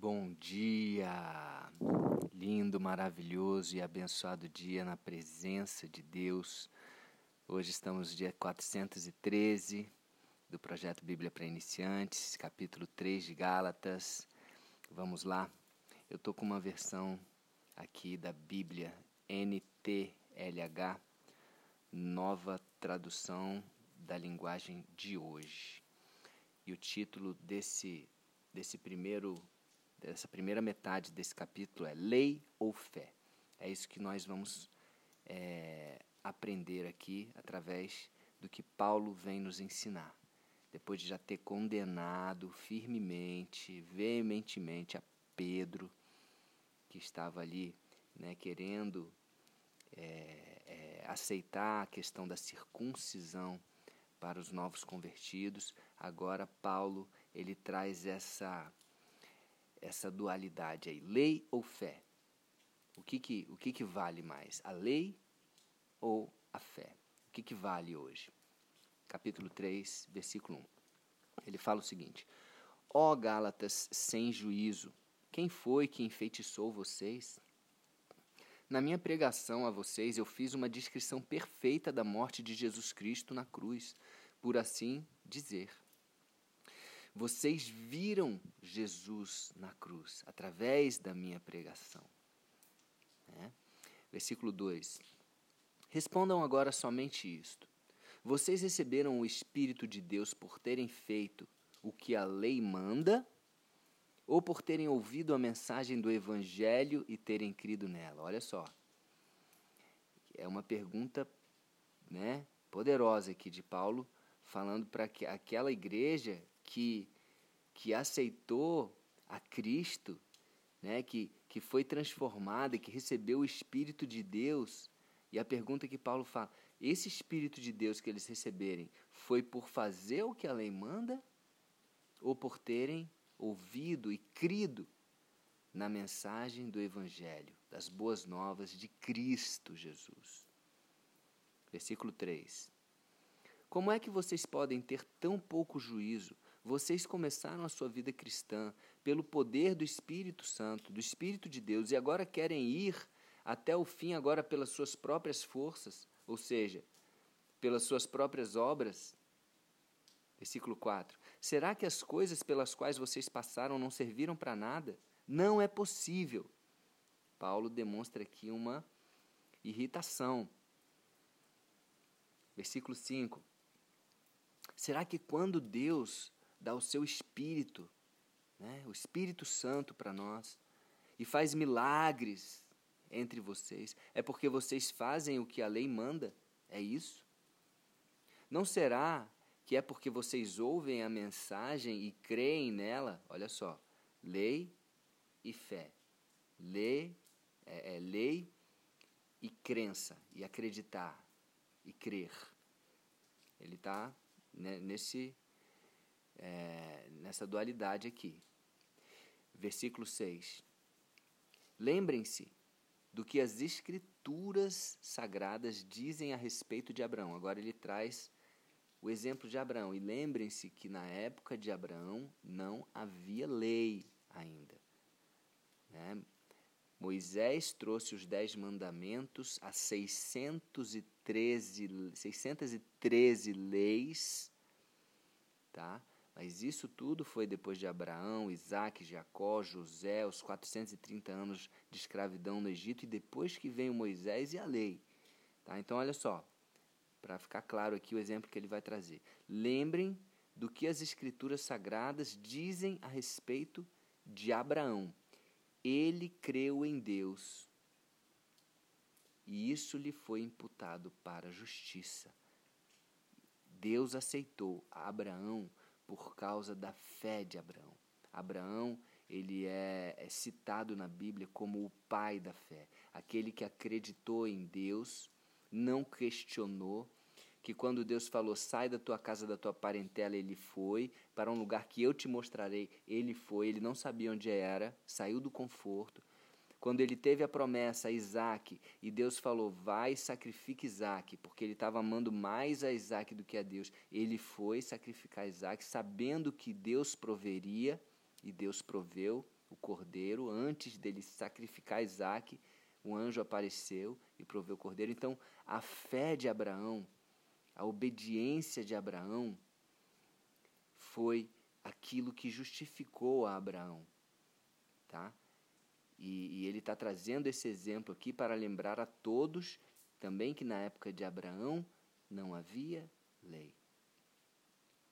Bom dia! Lindo, maravilhoso e abençoado dia na presença de Deus. Hoje estamos no dia 413 do projeto Bíblia para Iniciantes, capítulo 3 de Gálatas. Vamos lá. Eu estou com uma versão aqui da Bíblia NTLH, nova tradução da linguagem de hoje. E o título desse, desse primeiro dessa primeira metade desse capítulo é lei ou fé. É isso que nós vamos é, aprender aqui através do que Paulo vem nos ensinar. Depois de já ter condenado firmemente, veementemente a Pedro, que estava ali né, querendo é, é, aceitar a questão da circuncisão para os novos convertidos, agora Paulo ele traz essa essa dualidade aí, lei ou fé? O que que, o que, que vale mais, a lei ou a fé? O que, que vale hoje? Capítulo 3, versículo 1. Ele fala o seguinte: Ó Gálatas sem juízo, quem foi que enfeitiçou vocês? Na minha pregação a vocês, eu fiz uma descrição perfeita da morte de Jesus Cristo na cruz, por assim dizer. Vocês viram Jesus na cruz através da minha pregação. É? Versículo 2: Respondam agora somente isto. Vocês receberam o Espírito de Deus por terem feito o que a lei manda ou por terem ouvido a mensagem do Evangelho e terem crido nela? Olha só. É uma pergunta né, poderosa aqui de Paulo, falando para aquela igreja que, que aceitou a Cristo, né, que, que foi transformada, que recebeu o Espírito de Deus. E a pergunta que Paulo fala: esse Espírito de Deus que eles receberem foi por fazer o que a lei manda ou por terem ouvido e crido na mensagem do Evangelho, das boas novas de Cristo Jesus? Versículo 3. Como é que vocês podem ter tão pouco juízo vocês começaram a sua vida cristã pelo poder do Espírito Santo, do Espírito de Deus, e agora querem ir até o fim agora pelas suas próprias forças, ou seja, pelas suas próprias obras. Versículo 4. Será que as coisas pelas quais vocês passaram não serviram para nada? Não é possível. Paulo demonstra aqui uma irritação. Versículo 5. Será que quando Deus dá o seu Espírito, né, o Espírito Santo para nós, e faz milagres entre vocês, é porque vocês fazem o que a lei manda? É isso? Não será que é porque vocês ouvem a mensagem e creem nela? Olha só, lei e fé. Lei é, é lei e crença, e acreditar, e crer. Ele está né, nesse é, nessa dualidade aqui. Versículo 6. Lembrem-se do que as escrituras sagradas dizem a respeito de Abraão. Agora ele traz o exemplo de Abraão. E lembrem-se que na época de Abraão não havia lei ainda. Né? Moisés trouxe os dez mandamentos, as 613, 613 leis, tá? Mas isso tudo foi depois de Abraão, Isaac, Jacó, José, os 430 anos de escravidão no Egito e depois que veio Moisés e a lei. Tá? Então, olha só, para ficar claro aqui o exemplo que ele vai trazer. Lembrem do que as escrituras sagradas dizem a respeito de Abraão. Ele creu em Deus e isso lhe foi imputado para justiça. Deus aceitou Abraão por causa da fé de Abraão. Abraão, ele é, é citado na Bíblia como o pai da fé, aquele que acreditou em Deus, não questionou, que quando Deus falou, sai da tua casa, da tua parentela, ele foi, para um lugar que eu te mostrarei, ele foi, ele não sabia onde era, saiu do conforto, quando ele teve a promessa a Isaac e Deus falou, vai sacrifique Isaac, porque ele estava amando mais a Isaac do que a Deus, ele foi sacrificar Isaac, sabendo que Deus proveria, e Deus proveu, o cordeiro, antes dele sacrificar Isaac, o anjo apareceu e proveu o cordeiro. Então, a fé de Abraão, a obediência de Abraão, foi aquilo que justificou a Abraão. Tá? E, e ele está trazendo esse exemplo aqui para lembrar a todos também que na época de Abraão não havia lei.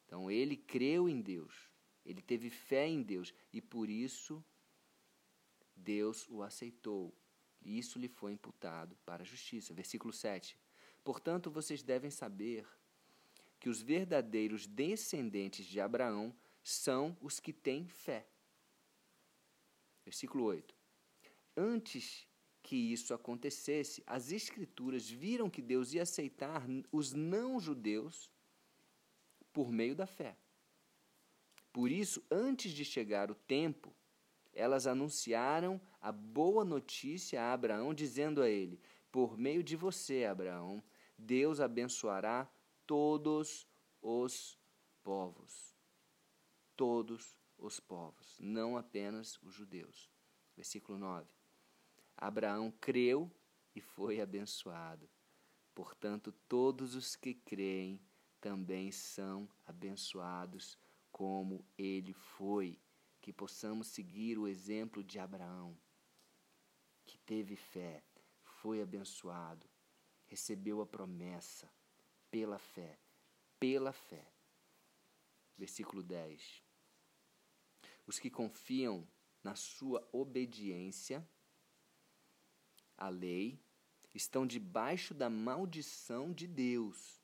Então ele creu em Deus, ele teve fé em Deus e por isso Deus o aceitou. E isso lhe foi imputado para a justiça. Versículo 7. Portanto, vocês devem saber que os verdadeiros descendentes de Abraão são os que têm fé. Versículo 8. Antes que isso acontecesse, as Escrituras viram que Deus ia aceitar os não-judeus por meio da fé. Por isso, antes de chegar o tempo, elas anunciaram a boa notícia a Abraão, dizendo a ele: Por meio de você, Abraão, Deus abençoará todos os povos. Todos os povos, não apenas os judeus. Versículo 9. Abraão creu e foi abençoado. Portanto, todos os que creem também são abençoados como ele foi. Que possamos seguir o exemplo de Abraão, que teve fé, foi abençoado, recebeu a promessa pela fé, pela fé. Versículo 10. Os que confiam na sua obediência a lei, estão debaixo da maldição de Deus.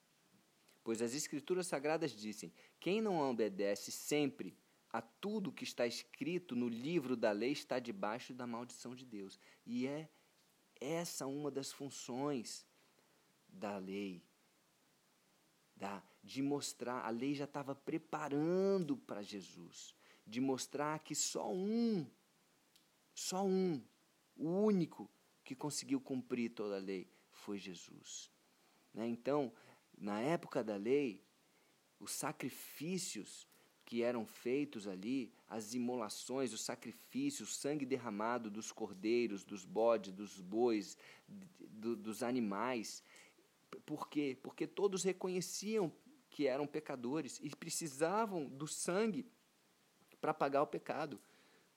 Pois as Escrituras Sagradas dizem: quem não obedece sempre a tudo que está escrito no livro da lei está debaixo da maldição de Deus. E é essa uma das funções da lei. Da, de mostrar, a lei já estava preparando para Jesus, de mostrar que só um, só um, o único que conseguiu cumprir toda a lei foi Jesus. Né? Então, na época da lei, os sacrifícios que eram feitos ali, as imolações, os sacrifícios, o sangue derramado dos cordeiros, dos bodes, dos bois, do, dos animais. Por quê? Porque todos reconheciam que eram pecadores e precisavam do sangue para pagar o pecado,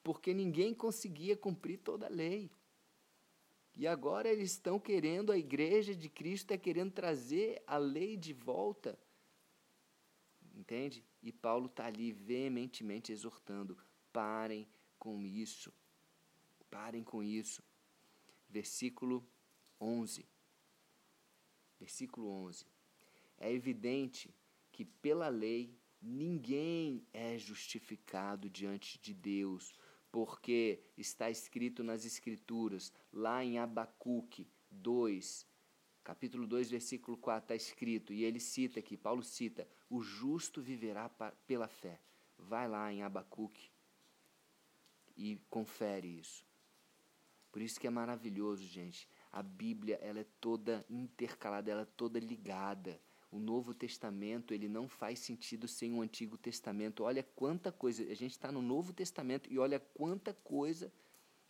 porque ninguém conseguia cumprir toda a lei. E agora eles estão querendo, a igreja de Cristo está querendo trazer a lei de volta. Entende? E Paulo está ali veementemente exortando: parem com isso. Parem com isso. Versículo 11. Versículo 11. É evidente que pela lei ninguém é justificado diante de Deus porque está escrito nas Escrituras, lá em Abacuque 2, capítulo 2, versículo 4, está escrito, e ele cita aqui, Paulo cita, o justo viverá pela fé. Vai lá em Abacuque e confere isso. Por isso que é maravilhoso, gente. A Bíblia, ela é toda intercalada, ela é toda ligada. O Novo Testamento ele não faz sentido sem o Antigo Testamento. Olha quanta coisa. A gente está no Novo Testamento e olha quanta coisa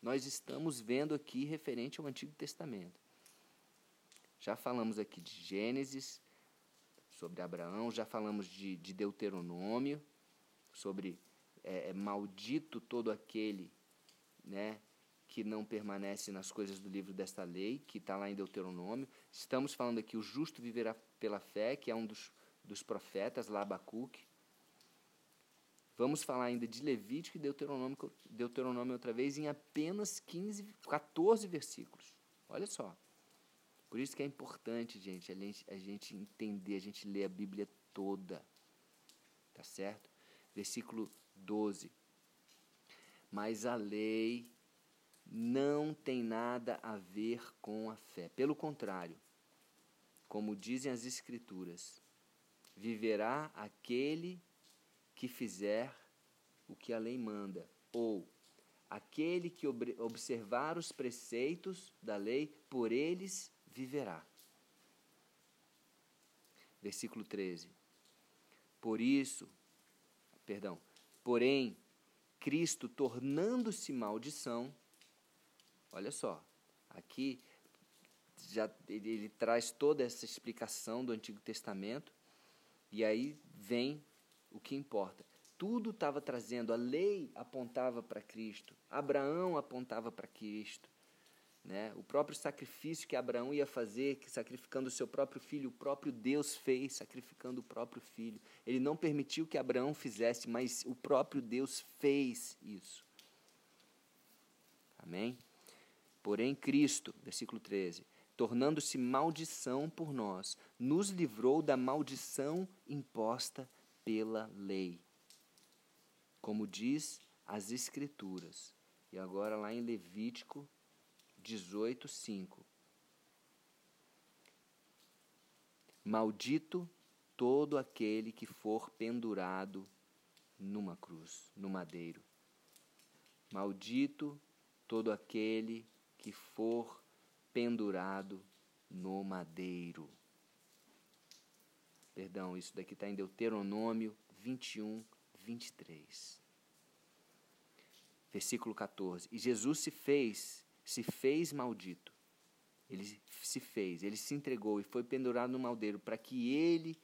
nós estamos vendo aqui referente ao Antigo Testamento. Já falamos aqui de Gênesis, sobre Abraão, já falamos de, de Deuteronômio, sobre é, é, maldito todo aquele né, que não permanece nas coisas do livro desta lei, que está lá em Deuteronômio. Estamos falando aqui, o justo viverá pela fé, que é um dos, dos profetas, lá Abacuque. Vamos falar ainda de Levítico e Deuteronômio, Deuteronômio outra vez em apenas 15, 14 versículos. Olha só. Por isso que é importante, gente, a gente, a gente entender, a gente ler a Bíblia toda. Tá certo? Versículo 12. Mas a lei não tem nada a ver com a fé. Pelo contrário, como dizem as Escrituras, viverá aquele que fizer o que a lei manda, ou aquele que observar os preceitos da lei, por eles viverá. Versículo 13. Por isso, perdão, porém, Cristo tornando-se maldição. Olha só, aqui já ele, ele traz toda essa explicação do Antigo Testamento e aí vem o que importa. Tudo estava trazendo, a lei apontava para Cristo, Abraão apontava para Cristo. Né? O próprio sacrifício que Abraão ia fazer, que sacrificando o seu próprio filho, o próprio Deus fez, sacrificando o próprio filho. Ele não permitiu que Abraão fizesse, mas o próprio Deus fez isso. Amém? Porém, Cristo, versículo 13, tornando-se maldição por nós, nos livrou da maldição imposta pela lei. Como diz as Escrituras. E agora, lá em Levítico 18, 5. Maldito todo aquele que for pendurado numa cruz, no madeiro. Maldito todo aquele que for pendurado no madeiro. Perdão, isso daqui está em Deuteronômio 21, 23. Versículo 14. E Jesus se fez se fez maldito. Ele se fez, ele se entregou e foi pendurado no maldeiro para que ele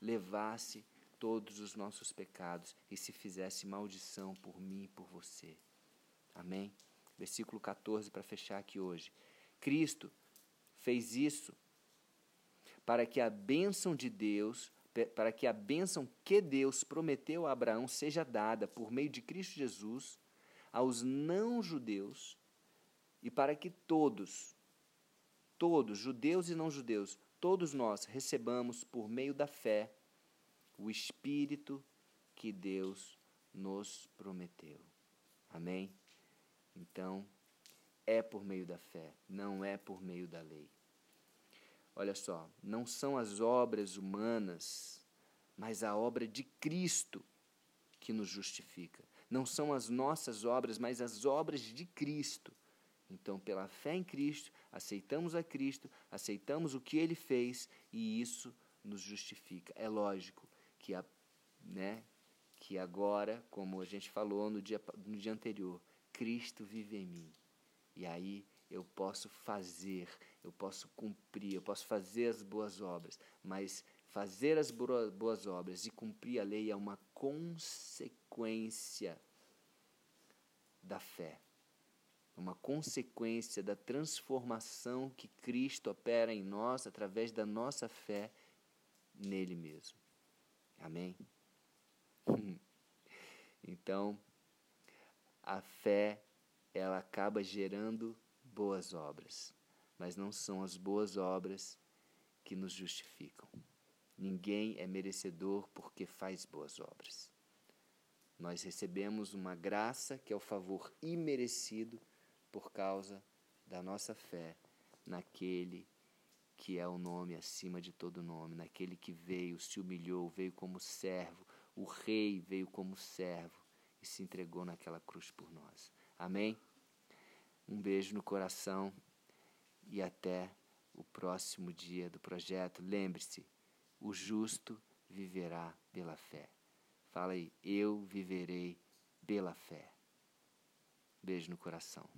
levasse todos os nossos pecados e se fizesse maldição por mim e por você. Amém? Versículo 14 para fechar aqui hoje. Cristo fez isso para que a bênção de Deus, para que a bênção que Deus prometeu a Abraão seja dada por meio de Cristo Jesus aos não-judeus e para que todos, todos, judeus e não judeus, todos nós recebamos por meio da fé o Espírito que Deus nos prometeu. Amém? Então, é por meio da fé, não é por meio da lei. Olha só, não são as obras humanas, mas a obra de Cristo que nos justifica. Não são as nossas obras, mas as obras de Cristo então, pela fé em Cristo, aceitamos a Cristo, aceitamos o que ele fez e isso nos justifica. É lógico que, a, né, que agora, como a gente falou no dia, no dia anterior, Cristo vive em mim. E aí eu posso fazer, eu posso cumprir, eu posso fazer as boas obras, mas fazer as boas obras e cumprir a lei é uma consequência da fé uma consequência da transformação que Cristo opera em nós através da nossa fé nele mesmo. Amém? Então, a fé, ela acaba gerando boas obras, mas não são as boas obras que nos justificam. Ninguém é merecedor porque faz boas obras. Nós recebemos uma graça que é o favor imerecido por causa da nossa fé naquele que é o nome acima de todo nome, naquele que veio, se humilhou, veio como servo, o rei veio como servo e se entregou naquela cruz por nós. Amém? Um beijo no coração e até o próximo dia do projeto. Lembre-se, o justo viverá pela fé. Fala aí, eu viverei pela fé. Beijo no coração.